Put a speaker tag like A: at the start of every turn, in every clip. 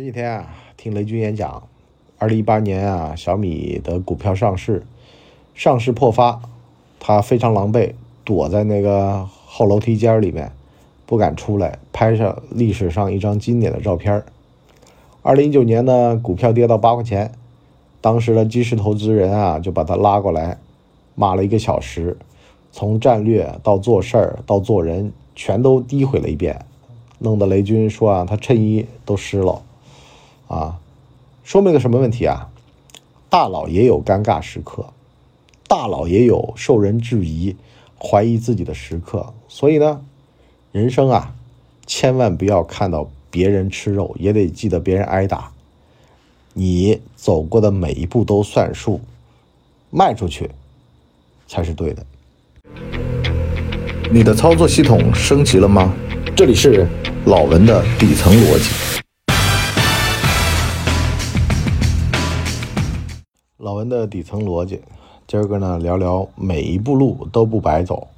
A: 前几天啊，听雷军演讲，二零一八年啊，小米的股票上市，上市破发，他非常狼狈，躲在那个后楼梯间里面，不敢出来，拍上历史上一张经典的照片。二零一九年呢，股票跌到八块钱，当时的基石投资人啊，就把他拉过来，骂了一个小时，从战略到做事儿到做人，全都诋毁了一遍，弄得雷军说啊，他衬衣都湿了。啊，说明了什么问题啊？大佬也有尴尬时刻，大佬也有受人质疑、怀疑自己的时刻。所以呢，人生啊，千万不要看到别人吃肉，也得记得别人挨打。你走过的每一步都算数，迈出去才是对的。你的操作系统升级了吗？这里是老文的底层逻辑。老文的底层逻辑，今儿个呢聊聊每一步路都不白走。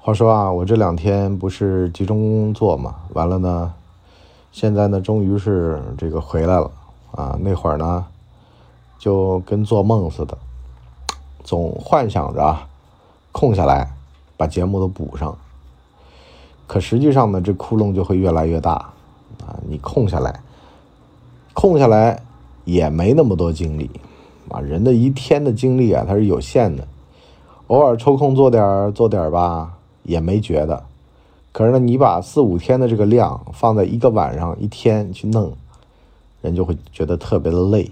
A: 话说啊，我这两天不是集中工作嘛，完了呢，现在呢终于是这个回来了啊。那会儿呢，就跟做梦似的，总幻想着空下来把节目都补上。可实际上呢，这窟窿就会越来越大啊。你空下来，空下来也没那么多精力。啊，人的一天的精力啊，它是有限的，偶尔抽空做点做点吧，也没觉得。可是呢，你把四五天的这个量放在一个晚上一天去弄，人就会觉得特别的累，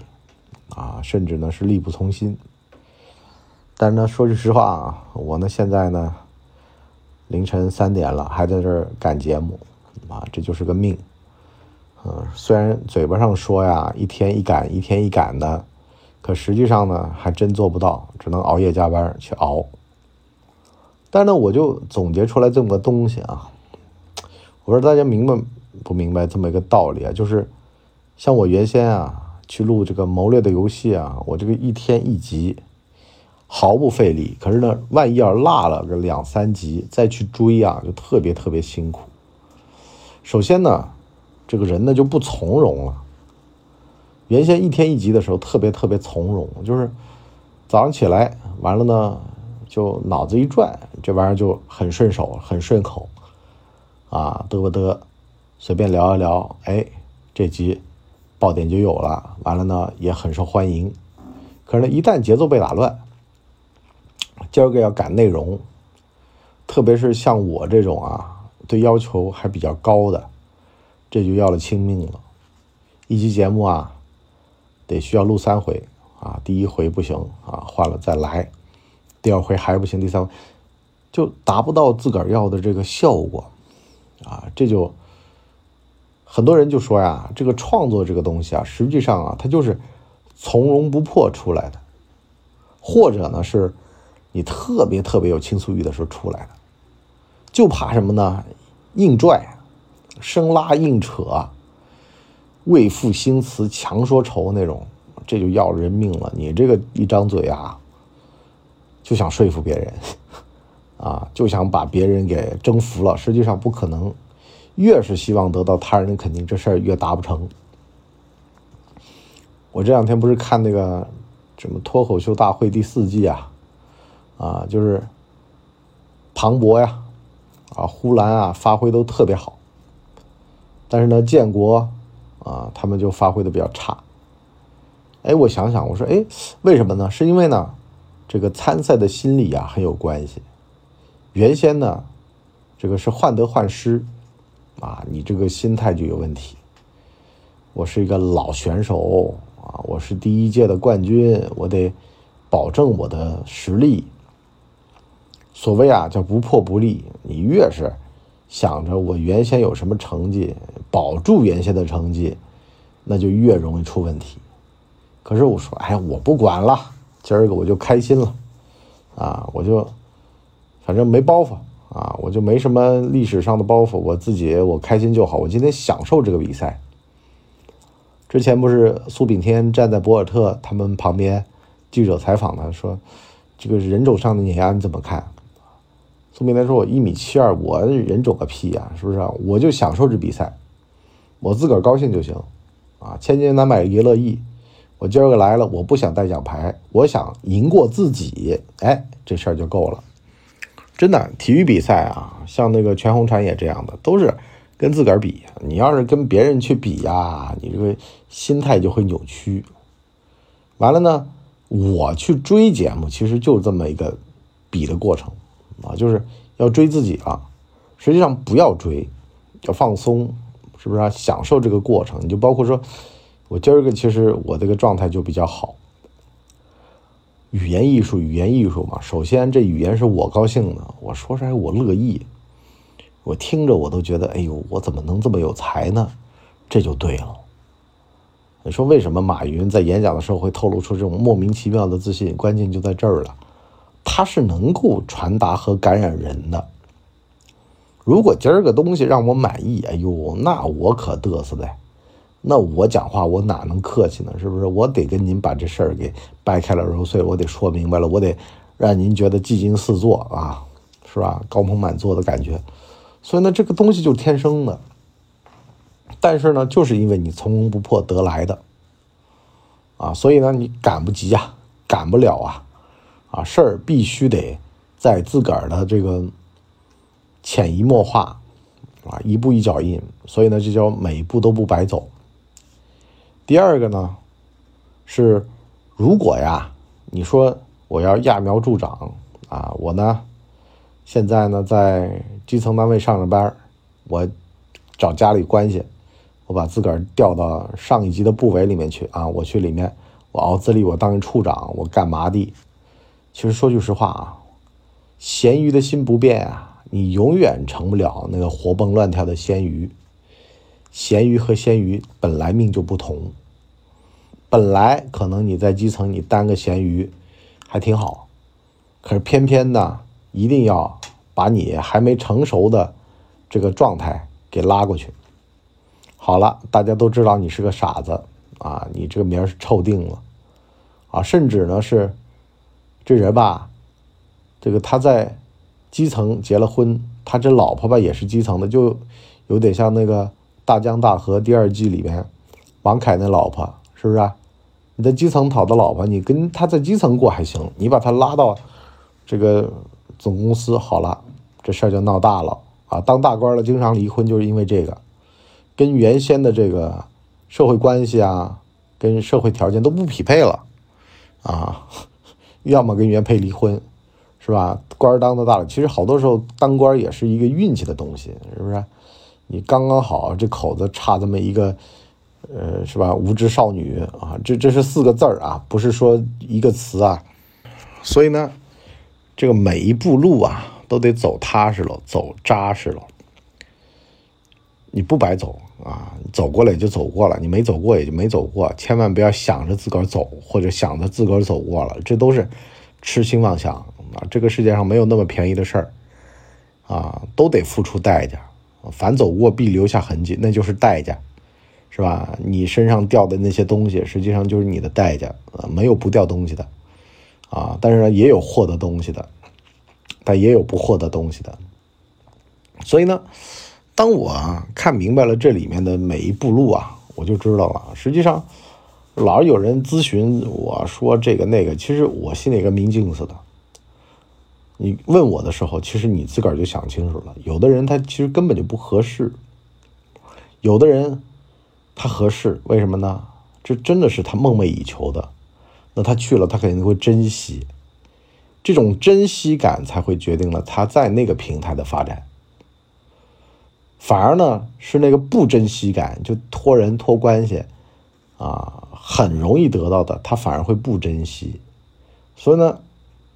A: 啊，甚至呢是力不从心。但是呢，说句实话啊，我呢现在呢凌晨三点了，还在这儿赶节目，啊，这就是个命。嗯，虽然嘴巴上说呀，一天一赶，一天一赶的。可实际上呢，还真做不到，只能熬夜加班去熬。但呢，我就总结出来这么个东西啊，我说大家明白不明白这么一个道理啊？就是像我原先啊去录这个谋略的游戏啊，我这个一天一集，毫不费力。可是呢，万一要落了个两三集再去追啊，就特别特别辛苦。首先呢，这个人呢就不从容了。原先一天一集的时候，特别特别从容，就是早上起来完了呢，就脑子一转，这玩意儿就很顺手，很顺口，啊，嘚不嘚，随便聊一聊，哎，这集爆点就有了，完了呢也很受欢迎。可是呢，一旦节奏被打乱，今儿个要赶内容，特别是像我这种啊，对要求还比较高的，这就要了亲命了，一集节目啊。得需要录三回啊，第一回不行啊，换了再来，第二回还不行，第三回就达不到自个儿要的这个效果啊，这就很多人就说呀，这个创作这个东西啊，实际上啊，它就是从容不迫出来的，或者呢是你特别特别有倾诉欲的时候出来的，就怕什么呢？硬拽、生拉硬扯。为赋新词强说愁那种，这就要人命了。你这个一张嘴啊，就想说服别人，啊，就想把别人给征服了。实际上不可能，越是希望得到他人的肯定，这事儿越达不成。我这两天不是看那个什么脱口秀大会第四季啊，啊，就是庞博呀，啊，呼兰啊，发挥都特别好，但是呢，建国。啊，他们就发挥的比较差。哎，我想想，我说，哎，为什么呢？是因为呢，这个参赛的心理啊很有关系。原先呢，这个是患得患失，啊，你这个心态就有问题。我是一个老选手啊，我是第一届的冠军，我得保证我的实力。所谓啊，叫不破不立。你越是想着我原先有什么成绩。保住原先的成绩，那就越容易出问题。可是我说，哎，我不管了，今儿个我就开心了，啊，我就反正没包袱啊，我就没什么历史上的包袱，我自己我开心就好。我今天享受这个比赛。之前不是苏炳添站在博尔特他们旁边，记者采访他说：“这个人种上的碾压你怎么看？”苏炳添说：“我一米七二，我人种个屁呀，是不是？我就享受这比赛。”我自个儿高兴就行啊，千金难买爷乐意。我今儿个来了，我不想带奖牌，我想赢过自己。哎，这事儿就够了。真的，体育比赛啊，像那个全红婵也这样的，都是跟自个儿比。你要是跟别人去比呀，你这个心态就会扭曲。完了呢，我去追节目，其实就是这么一个比的过程啊，就是要追自己了。实际上不要追，要放松，是不是啊？享受这个过程。你就包括说。我今儿个其实我这个状态就比较好。语言艺术，语言艺术嘛，首先这语言是我高兴的，我说出来我乐意，我听着我都觉得，哎呦，我怎么能这么有才呢？这就对了。你说为什么马云在演讲的时候会透露出这种莫名其妙的自信？关键就在这儿了，他是能够传达和感染人的。如果今儿个东西让我满意，哎呦，那我可嘚瑟的。那我讲话我哪能客气呢？是不是？我得跟您把这事儿给掰开了揉碎，我得说明白了，我得让您觉得技惊四座啊，是吧？高朋满座的感觉。所以呢，这个东西就是天生的。但是呢，就是因为你从容不迫得来的啊，所以呢，你赶不及啊，赶不了啊，啊，事儿必须得在自个儿的这个潜移默化啊，一步一脚印。所以呢，这叫每一步都不白走。第二个呢，是如果呀，你说我要揠苗助长啊，我呢现在呢在基层单位上着班我找家里关系，我把自个儿调到上一级的部委里面去啊，我去里面，我熬资历，我当一处长，我干嘛的？其实说句实话啊，咸鱼的心不变啊，你永远成不了那个活蹦乱跳的咸鱼。咸鱼和鲜鱼本来命就不同，本来可能你在基层你当个咸鱼还挺好，可是偏偏呢，一定要把你还没成熟的这个状态给拉过去。好了，大家都知道你是个傻子啊，你这个名是臭定了啊，甚至呢是这人吧，这个他在基层结了婚，他这老婆吧也是基层的，就有点像那个。大江大河第二季里边，王凯那老婆是不是啊？你在基层讨的老婆，你跟他在基层过还行，你把他拉到这个总公司，好了，这事儿就闹大了啊！当大官了，经常离婚，就是因为这个，跟原先的这个社会关系啊，跟社会条件都不匹配了啊，要么跟原配离婚，是吧？官当的大了，其实好多时候当官也是一个运气的东西，是不是？你刚刚好，这口子差这么一个，呃，是吧？无知少女啊，这这是四个字儿啊，不是说一个词啊。所以呢，这个每一步路啊，都得走踏实了，走扎实了。你不白走啊，走过了也就走过了，你没走过也就没走过。千万不要想着自个儿走，或者想着自个儿走过了，这都是痴心妄想啊！这个世界上没有那么便宜的事儿啊，都得付出代价。凡走过必留下痕迹，那就是代价，是吧？你身上掉的那些东西，实际上就是你的代价啊。没有不掉东西的，啊，但是呢，也有获得东西的，但也有不获得东西的。所以呢，当我看明白了这里面的每一步路啊，我就知道了。实际上，老是有人咨询我说这个那个，其实我心里跟明镜似的。你问我的时候，其实你自个儿就想清楚了。有的人他其实根本就不合适，有的人他合适，为什么呢？这真的是他梦寐以求的，那他去了，他肯定会珍惜，这种珍惜感才会决定了他在那个平台的发展。反而呢，是那个不珍惜感，就托人托关系啊，很容易得到的，他反而会不珍惜。所以呢。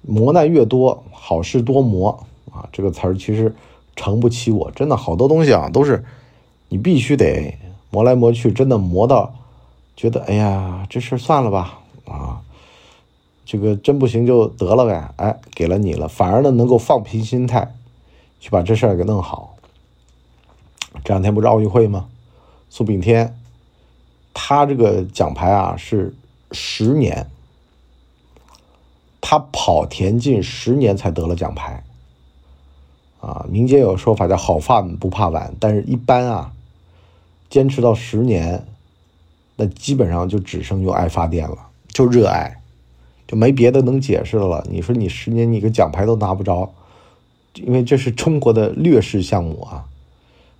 A: 磨难越多，好事多磨啊！这个词儿其实诚不起我，真的好多东西啊，都是你必须得磨来磨去，真的磨到觉得哎呀，这事算了吧啊！这个真不行就得了呗，哎，给了你了，反而呢能够放平心态去把这事儿给弄好。这两天不是奥运会吗？苏炳添他这个奖牌啊是十年。他跑田径十年才得了奖牌，啊，民间有说法叫好饭不怕晚，但是一般啊，坚持到十年，那基本上就只剩用爱发电了，就热爱，就没别的能解释的了。你说你十年你个奖牌都拿不着，因为这是中国的劣势项目啊，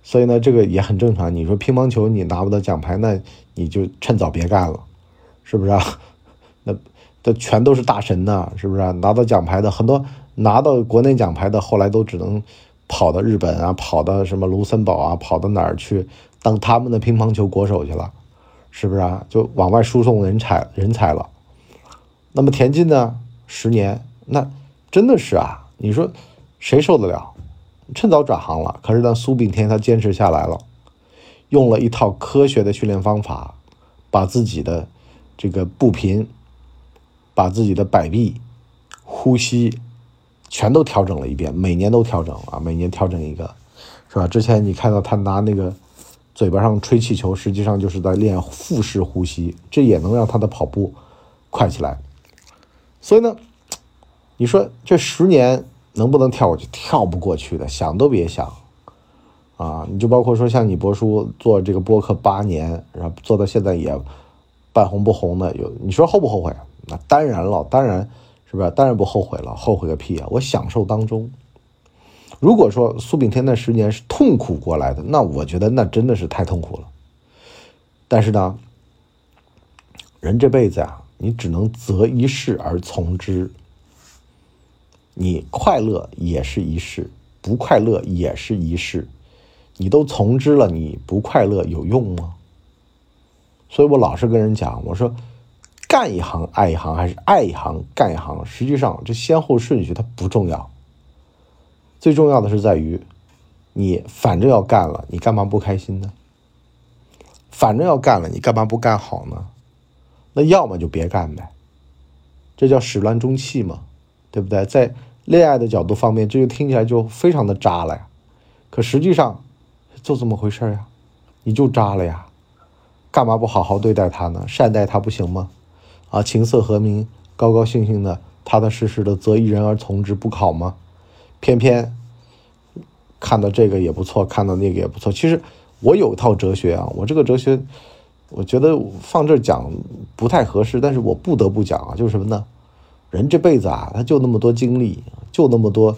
A: 所以呢，这个也很正常。你说乒乓球你拿不到奖牌，那你就趁早别干了，是不是啊？那这全都是大神呐，是不是啊？拿到奖牌的很多，拿到国内奖牌的后来都只能跑到日本啊，跑到什么卢森堡啊，跑到哪儿去当他们的乒乓球国手去了。是不是啊？就往外输送人才人才了。那么田径呢？十年，那真的是啊！你说谁受得了？趁早转行了。可是呢，苏炳添他坚持下来了，用了一套科学的训练方法，把自己的这个步频、把自己的摆臂、呼吸全都调整了一遍，每年都调整啊，每年调整一个，是吧？之前你看到他拿那个。嘴巴上吹气球，实际上就是在练腹式呼吸，这也能让他的跑步快起来。所以呢，你说这十年能不能跳过去？跳不过去的，想都别想啊！你就包括说像你博叔做这个播客八年，然后做到现在也半红不红的，有你说后不后悔？那当然了，当然是不是？当然不后悔了，后悔个屁啊！我享受当中。如果说苏炳添那十年是痛苦过来的，那我觉得那真的是太痛苦了。但是呢，人这辈子啊，你只能择一事而从之。你快乐也是一事，不快乐也是一事。你都从之了，你不快乐有用吗？所以我老是跟人讲，我说干一行爱一行，还是爱一行干一行，实际上这先后顺序它不重要。最重要的是在于，你反正要干了，你干嘛不开心呢？反正要干了，你干嘛不干好呢？那要么就别干呗，这叫始乱终弃嘛，对不对？在恋爱的角度方面，这就听起来就非常的渣了呀。可实际上就这么回事呀，你就渣了呀，干嘛不好好对待他呢？善待他不行吗？啊，琴瑟和鸣，高高兴兴的，踏踏实实的，择一人而从之，不好吗？偏偏看到这个也不错，看到那个也不错。其实我有一套哲学啊，我这个哲学，我觉得放这讲不太合适，但是我不得不讲啊，就是什么呢？人这辈子啊，他就那么多精力，就那么多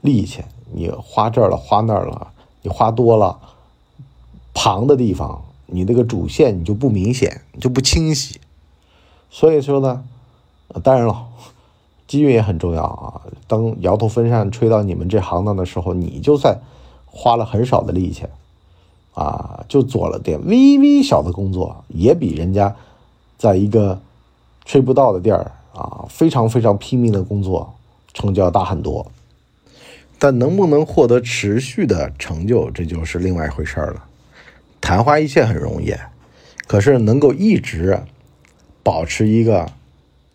A: 力气，你花这儿了，花那儿了，你花多了，旁的地方，你那个主线你就不明显，就不清晰。所以说呢，当然了。机遇也很重要啊！当摇头风扇吹到你们这行当的时候，你就算花了很少的力气，啊，就做了点微微小的工作，也比人家在一个吹不到的地儿啊，非常非常拼命的工作成就要大很多。但能不能获得持续的成就，这就是另外一回事儿了。昙花一现很容易，可是能够一直保持一个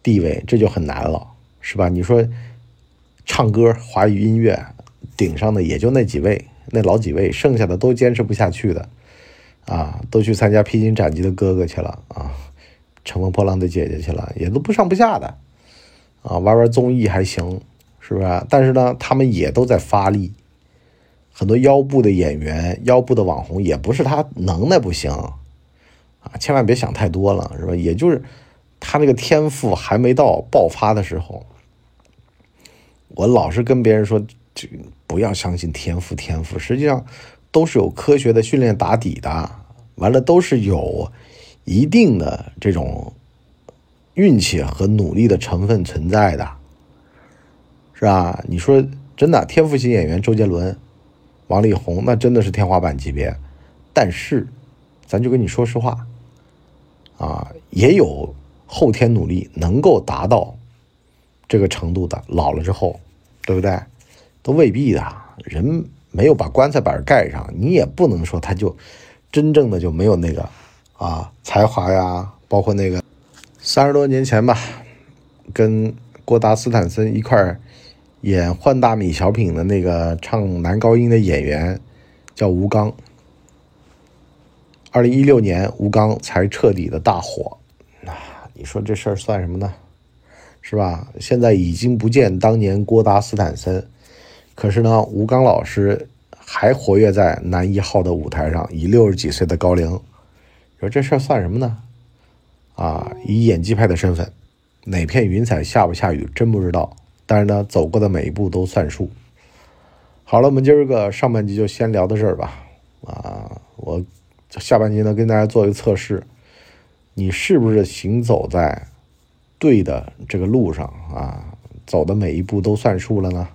A: 地位，这就很难了。是吧？你说唱歌华语音乐顶上的也就那几位，那老几位，剩下的都坚持不下去的啊，都去参加披荆斩棘的哥哥去了啊，乘风破浪的姐姐去了，也都不上不下的啊，玩玩综艺还行，是不是？但是呢，他们也都在发力，很多腰部的演员、腰部的网红，也不是他能耐不行啊，千万别想太多了，是吧？也就是他那个天赋还没到爆发的时候。我老是跟别人说，这不要相信天赋，天赋实际上都是有科学的训练打底的，完了都是有一定的这种运气和努力的成分存在的，是吧？你说真的，天赋型演员周杰伦、王力宏那真的是天花板级别，但是咱就跟你说实话，啊，也有后天努力能够达到。这个程度的老了之后，对不对？都未必的。人没有把棺材板盖上，你也不能说他就真正的就没有那个啊才华呀。包括那个三十多年前吧，跟郭达斯坦森一块演《换大米》小品的那个唱男高音的演员叫吴刚。二零一六年，吴刚才彻底的大火。那你说这事儿算什么呢？是吧？现在已经不见当年郭达斯坦森，可是呢，吴刚老师还活跃在男一号的舞台上，以六十几岁的高龄，说这事儿算什么呢？啊，以演技派的身份，哪片云彩下不下雨真不知道。但是呢，走过的每一步都算数。好了，我们今儿个上半集就先聊到这儿吧。啊，我下半集呢跟大家做一个测试，你是不是行走在对的这个路上啊？走的每一步都算数了呢？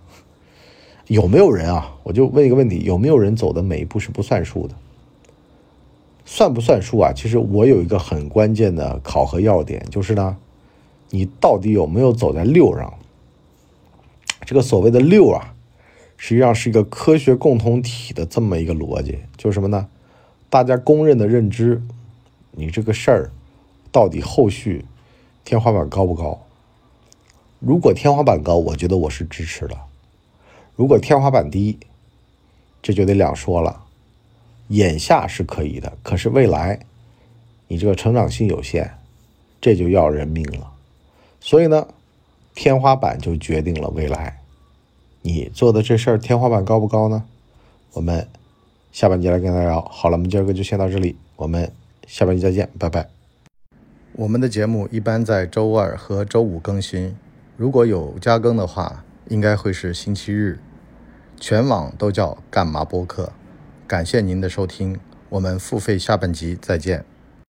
A: 有没有人啊？我就问一个问题：有没有人走的每一步是不算数的？算不算数啊？其实我有一个很关键的考核要点，就是呢，你到底有没有走在六上？这个所谓的六啊，实际上是一个科学共同体的这么一个逻辑，就是什么呢？大家公认的认知，你这个事儿到底后续天花板高不高？如果天花板高，我觉得我是支持的；如果天花板低，这就得两说了。眼下是可以的，可是未来，你这个成长性有限，这就要人命了。所以呢，天花板就决定了未来。你做的这事儿天花板高不高呢？我们下半集来跟大家聊。好了，我们今儿个就先到这里，我们下半集再见，拜拜。我们的节目一般在周二和周五更新，如果有加更的话，应该会是星期日。全网都叫干嘛播客。感谢您的收听，我们付费下半集再见。